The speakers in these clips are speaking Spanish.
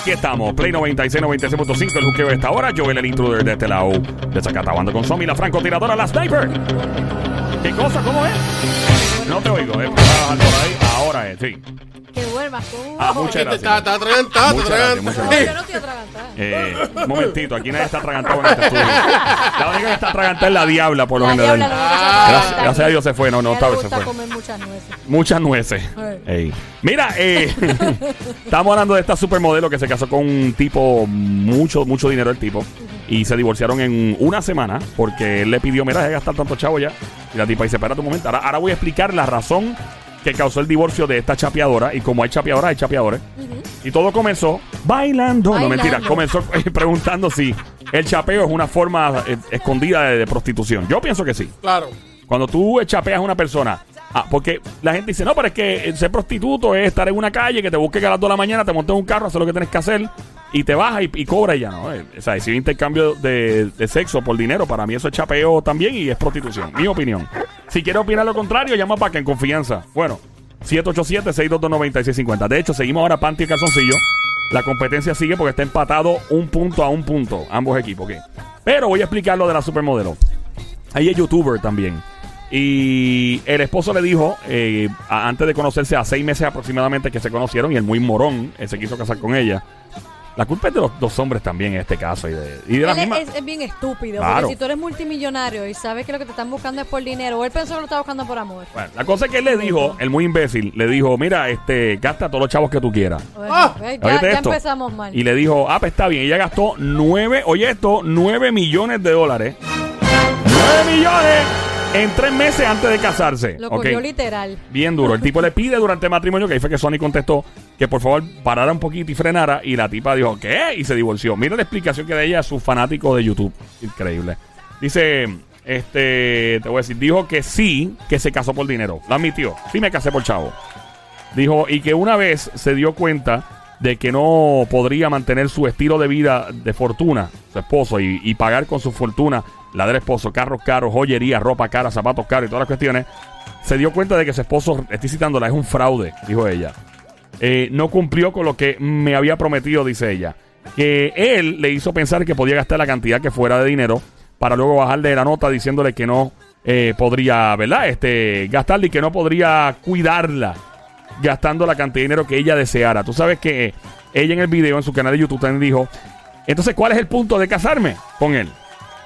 Aquí estamos, Play 96, 96.5, el juqueo de esta hora. Joel, el intruder de este lado. De Zacatabando con Somi, la francotiradora, la sniper. ¿Qué cosa? ¿Cómo es? No te oigo, eh. Ahora es, sí. Que duermas con un Ah, muchas gracias. está atragantado, Muchas está gracias, atragantado. muchas No, yo no estoy atragantada. Eh, un momentito, aquí nadie está atragantado en este estudio. La única que está atragantada es la diabla, por lo La general. diabla lo que Gracias, a Dios se fue, no, no, A ella esta le vez se gusta fue. comer muchas nueces. Muchas nueces. Ey. Mira, eh, estamos hablando de esta supermodelo que se casó con un tipo, mucho, mucho dinero el tipo, y se divorciaron en una semana porque él le pidió, mira, de gastar tanto chavo ya. Y la tipa dice, espérate un momento, ahora, ahora voy a explicar la razón que causó el divorcio de esta chapeadora, y como hay chapeadoras, hay chapeadores. Y todo comenzó bailando. No, Bailando. mentira. Comenzó eh, preguntando si el chapeo es una forma eh, escondida de, de prostitución. Yo pienso que sí. Claro. Cuando tú chapeas a una persona, ah, porque la gente dice, no, pero es que eh, ser prostituto es estar en una calle, que te busque a las 2 de la mañana, te montes en un carro, haces lo que tienes que hacer y te baja y, y cobra y ya, ¿no? O sea, si hay intercambio de, de sexo por dinero, para mí eso es chapeo también y es prostitución. Mi opinión. Si quieres opinar lo contrario, llama para que en confianza. Bueno, 787-622-9650. De hecho, seguimos ahora Panty y Calzoncillo. La competencia sigue porque está empatado un punto a un punto, ambos equipos. Pero voy a explicar lo de la supermodelo. Ahí es youtuber también. Y el esposo le dijo, eh, antes de conocerse, a seis meses aproximadamente que se conocieron, y el muy morón se quiso casar con ella. La culpa es de los dos hombres también en este caso. Y de, y de la Él es- misma. es, es bien estúpido. Claro. Porque si tú eres multimillonario y sabes que lo que te están buscando es por dinero, o él pensó que lo estaba buscando por amor. Bueno, la cosa es que él le dijo, el muy imbécil, le dijo, mira, este, gasta todos los chavos que tú quieras. Bueno, Ah. ¿ves? ya, ya esto. empezamos mal. Y le dijo, ah, pues está bien. Ella gastó nueve, oye esto, nueve millones de dólares. ¡Nueve millones! En tres meses antes de casarse. Lo cogió literal. Bien duro. El tipo le pide durante el matrimonio, que ahí fue que Sony contestó, que por favor parara un poquito y frenara. Y la tipa dijo, ¿qué? Y se divorció. Mira la explicación que da ella a su fanático de YouTube. Increíble. Dice, este, te voy a decir, dijo que sí, que se casó por dinero. Lo admitió. Sí me casé por chavo. Dijo, y que una vez se dio cuenta de que no podría mantener su estilo de vida de fortuna, su esposo, y, y pagar con su fortuna, la esposo, carros caros, joyería, ropa cara, zapatos caros y todas las cuestiones, se dio cuenta de que su esposo, estoy citándola, es un fraude, dijo ella. Eh, no cumplió con lo que me había prometido, dice ella. Que él le hizo pensar que podía gastar la cantidad que fuera de dinero para luego bajarle la nota diciéndole que no eh, podría, ¿verdad? Este, gastarla y que no podría cuidarla gastando la cantidad de dinero que ella deseara. Tú sabes que ella en el video, en su canal de YouTube, también dijo, entonces, ¿cuál es el punto de casarme con él?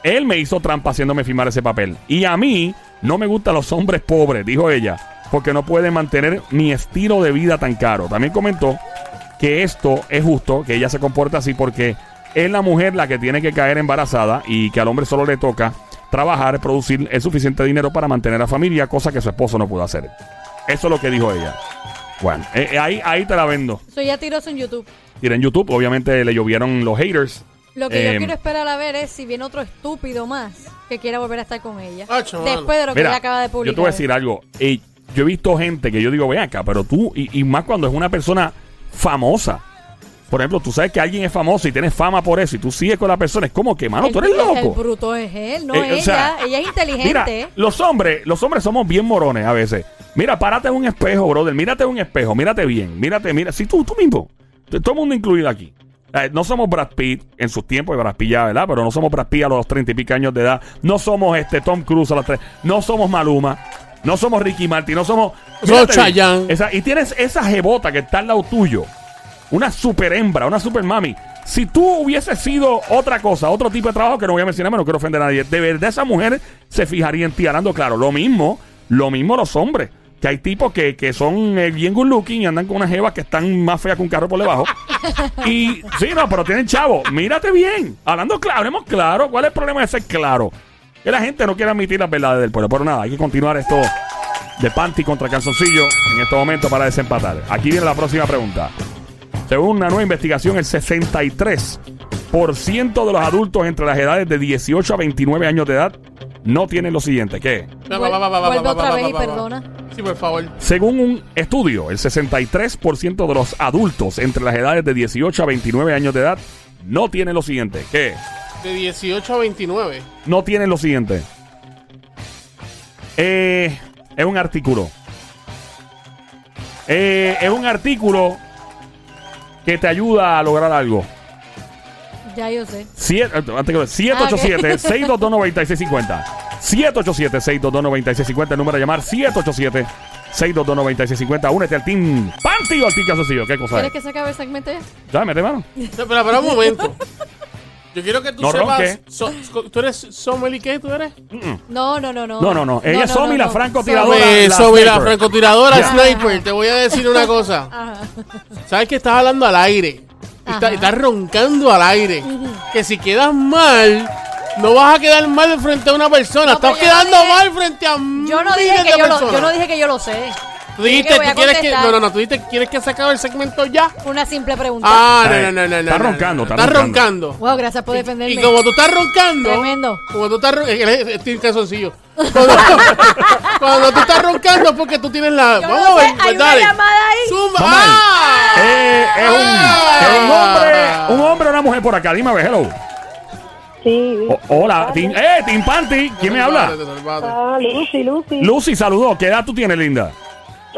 Él me hizo trampa haciéndome firmar ese papel. Y a mí no me gustan los hombres pobres, dijo ella, porque no pueden mantener mi estilo de vida tan caro. También comentó que esto es justo, que ella se comporta así porque es la mujer la que tiene que caer embarazada y que al hombre solo le toca trabajar, producir el suficiente dinero para mantener a la familia, cosa que su esposo no pudo hacer. Eso es lo que dijo ella. Bueno, eh, eh, ahí, ahí te la vendo. Eso ya tiró eso en YouTube. Tira en YouTube, obviamente le llovieron los haters. Lo que Eh, yo quiero esperar a ver es si viene otro estúpido más que quiera volver a estar con ella. Acho, mano. después de lo que ella acaba de publicar. yo te voy a decir algo. Eh, yo he visto gente que yo digo, ven acá, pero tú, y, y más cuando es una persona famosa. Por ejemplo, tú sabes que alguien es famoso y tienes fama por eso y tú sigues con la persona. Es como que, mano, El- tú eres El loco. bruto es él, no Eh, o ella. sea, ella es inteligente. Mira, los hombres, los hombres somos bien morones a veces. Mira, párate en un espejo, brother. Mírate en un espejo, mírate bien. Mírate, mira. Si tú, tú mismo. T- Todo el mundo incluido aquí. Eh, no somos Brad Pitt en sus tiempos, Brad Pitt ya, ¿verdad? Pero no somos Brad Pitt a los treinta y pico años de edad. No somos este Tom Cruise a los tres. No somos Maluma. No somos Ricky Martin. No somos. Chayanne. Esa- y tienes esa jebota que está al lado tuyo. Una super hembra, una super mami. Si tú hubieses sido otra cosa, otro tipo de trabajo que no voy a mencionar, no quiero ofender a nadie, de verdad esa mujer se fijaría en ti. Hablando claro, lo mismo, lo mismo los hombres. Que hay tipos que, que son eh, bien good looking y andan con unas jevas que están más feas que un carro por debajo. y sí, no, pero tienen chavo. Mírate bien. Hablando claro, hablemos claro. ¿Cuál es el problema de ser claro? Que la gente no quiere admitir las verdades del pueblo. Pero nada, hay que continuar esto de Panty contra Calzoncillo en este momento para desempatar. Aquí viene la próxima pregunta. Según una nueva investigación, el 63% de los adultos entre las edades de 18 a 29 años de edad no tienen lo siguiente. ¿Qué? Vuelve otra vez y perdona. Sí, por favor. Según un estudio, el 63% de los adultos entre las edades de 18 a 29 años de edad no tienen lo siguiente. ¿Qué? De 18 a 29. No tienen lo siguiente. Eh, es un artículo. Eh, es un artículo que te ayuda a lograr algo. Ya yo sé. Siete- eh, antes que- 787-622-9650. 787-622-9650. El número a llamar 787-622-9650. Únete al Team Panty o al Team Casocillo. ¿Qué cosa ¿Quieres es? que se acabe el segmento ya? Ya, mete mano. No, Espera, espera un momento. Yo quiero que tú No sepas. ronque. so- ¿Tú eres Someli qué? ¿Tú eres? No, no, no, no. No, no, no. Ella es Somi, la francotiradora. Somi, la Somi, la sniper. francotiradora Ya. sniper. Te voy a decir una cosa. Ajá. Sabes que estás hablando al aire. Y está- Ajá. estás roncando al aire. Que si quedas mal, no vas a quedar mal frente a una persona. No, estás no quedando dije- mal frente a Yo no miles dije que de yo lo, personas. yo no dije que yo lo sé. Tú dijiste, que tú quieres que. No, no, no. Tú dijiste, ¿quieres que se acabe el segmento ya? Una simple pregunta. Ah, Está no, no, no, no. Está no, roncando, no. está Estás roncando. roncando. Wow, gracias por defenderme. Y como tú estás roncando. Tremendo. Como tú estás roncando. Estoy en calzoncillo. Cuando, cuando tú estás roncando es porque tú tienes la. Yo Vamos no a ver, pues hay una dale. llamada ahí. Zumba. Vamos ahí. ¡Ah! Eh, es, un, es un hombre, un hombre o una mujer por acá. Dime, a ver, hello. Sí. O- hola, Team, eh, Team Panty. ¿Quién me habla? Salvate. Ah, Lucy, Lucy. Lucy, saludó. ¿Qué edad tú tienes, linda?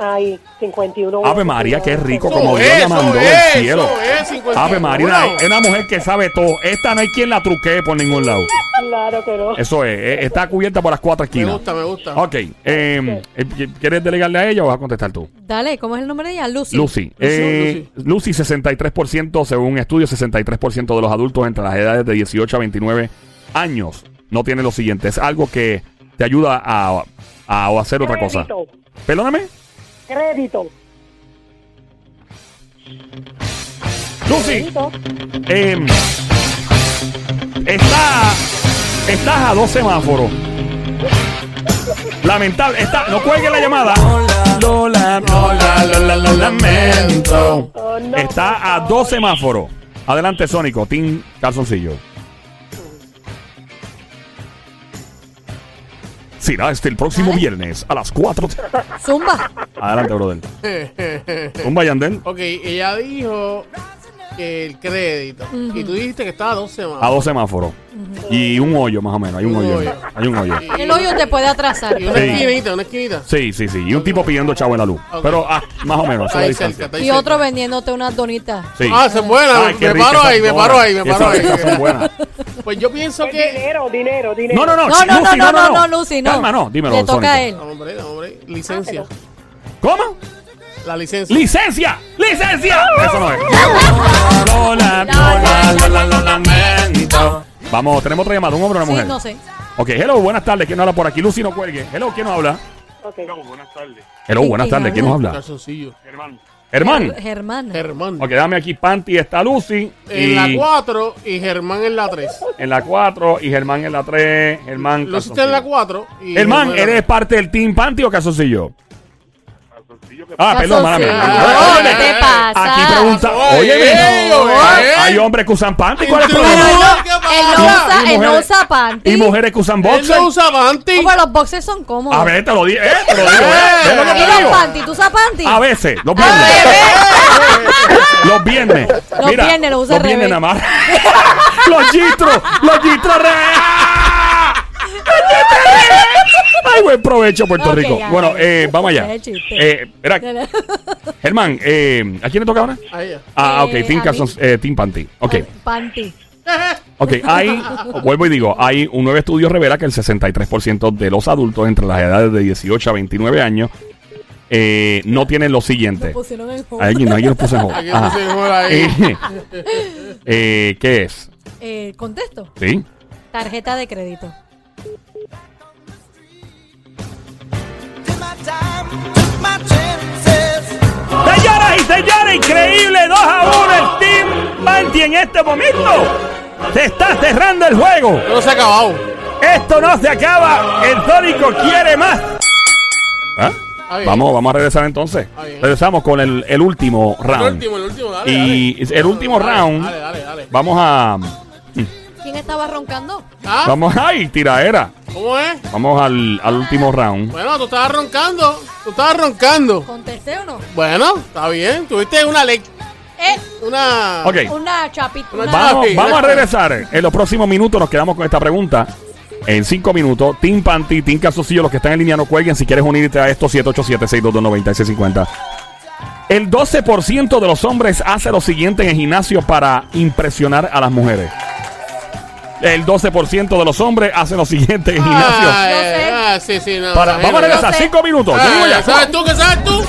Ay, 51. Ave María, qué rico, como Dios la mandó del cielo. eso es, 51. Ave María, una- es una mujer que sabe todo. Esta no hay quien la truquee por ningún lado. Claro que no. Eso es, eh, está cubierta por las cuatro Me esquinas. gusta, me gusta. Ok, eh, eh, ¿quieres delegarle a ella o vas a contestar tú? Dale, ¿cómo es el nombre de ella? Lucy. Lucy. Eh, Lucy, 63%, según un estudio, 63% de los adultos entre las edades de 18 a 29 años no tienen lo siguiente. Es algo que te ayuda a, a hacer otra cosa. Crédito. Perdóname. Crédito. Lucy, eh, está, estás a dos semáforos. Lamentable. Está, no cuelgue la llamada. Lola, Lola, Lola, lo lamento. Oh, no, Está a dos semáforos. Adelante, Sónico. Team Calzoncillo. Será este el próximo viernes a las 4. Zumba. Adelante, brother. Un Bayandel ok, ella dijo el crédito. Y tú dijiste que estaba a 12 más. a dos semáforos. Y un hoyo, más o menos. Hay un Un hoyo. hoyo. Hay un hoyo. El hoyo te puede atrasar. Y una Sí. esquinita, una esquinita. Sí, sí, sí. Y un tipo pidiendo chavo en la luz. Pero ah, más o menos. Ahí cerca, ahí Y cerca. otro vendiéndote unas donitas. Sí. Ah, son buenas. Ay, me paro ahí, me paro ahí, me paro esas son ahí. buenas. Pues yo pienso Pues que. dinero, dinero, dinero. No, no, no. No, no, Lucy, no, no, no, Lucy, no. Calma, no. Dímelo, Le toca a él. Hombre, hombre, licencia. ¿Cómo? La licencia. ¡Licencia! ¡Licencia! Eso no es. Lola, Lola, Lola, lo lamento. Vamos, tenemos otra llamada, un hombre o una Sí, mujer. no sé. Ok, hello, buenas tardes. ¿Quién nos habla por aquí? Lucy, no cuelgue. Hello, ¿quién nos habla? Ok. Hello, ¿Quién buenas tardes. ¿Quién nos habla? Calzoncillo. Hermán. Germán. Germán. Ok, dame aquí Panty, está Lucy. En y la 4 y Germán en la 3. En la 4 y Germán en la 3. Germán. Lucy está en la 4. y Germán, en la ¿eres parte del Team Panty o Calzoncillo? Ah, perdón, mala mía. Calzoncillo. Óyeme, ¿Qué te pasa? Aquí pregunta. Oye, hay hombres que usan panty. ¿Cuál es el problema? ¿Qué Él no usa, él no usa panty. Y mujeres que usan Él boxer. no usa panty. Como los boxers son cómodos. A ver, te lo digo, eh, te lo digo, eh. Eh, ¿Ves lo que ¿Y te los digo? panty? ¿Tú usas panty? A veces, los viernes. Los viernes. Los viernes lo usa Los viernes nada más. los gistros, los gistros. ¡Ah! Los gistros buen provecho, Puerto Ok, Rico. ya, bueno, ya. eh, vamos allá. Ya es chiste. Eh, espera, Germán, eh, ¿a quién le toca ahora? A ella. Ah, ok, Eh, Team, mí. eh, team Panty. Ok. Panty. Ok, hay, vuelvo y digo, hay un nuevo estudio revela que el 63% de los adultos entre las edades de 18 a 29 años eh, no tienen lo siguiente. Pusieron en. Alguien, alguien lo puso en hold. Eh, eh, ¿Qué es? Eh, contesto. ¿Sí? Tarjeta de crédito. Señoras y señores, increíble 2 a 1 el Team Panty en este momento. Se está cerrando el juego. No se ha acabado. Esto no se acaba. El Sónico quiere más. ¿Ah? Vamos, vamos a regresar entonces. Regresamos con el, el último El round. último, el último, dale. Y dale. el último Dale, round. Dale, dale, dale. Vamos a. ¿Quién estaba roncando? ¿Ah? Vamos ay, tiraera. ¿Cómo es? Vamos al, al último round. Bueno, tú estabas roncando. Tú estabas roncando. ¿Contesté o no? Bueno, está bien. Tuviste una ley. Eh, Una. Ok. una chapita. Una Vamos, vamos a regresar. En los próximos minutos nos quedamos con esta pregunta. En cinco minutos, Team Panty, Team Casocillo, los que están en línea no cuelguen. Si quieres unirte a esto, 787-622-9650. El 12% de los hombres hace lo siguiente en el gimnasio para impresionar a las mujeres. El 12% de los hombres hace lo siguiente en el gimnasio. Ah, eh, ah, sí, sí, no. Para, imagino. vamos a regresar cinco minutos. Yo digo ya. ¿Sabes tú qué sabes tú?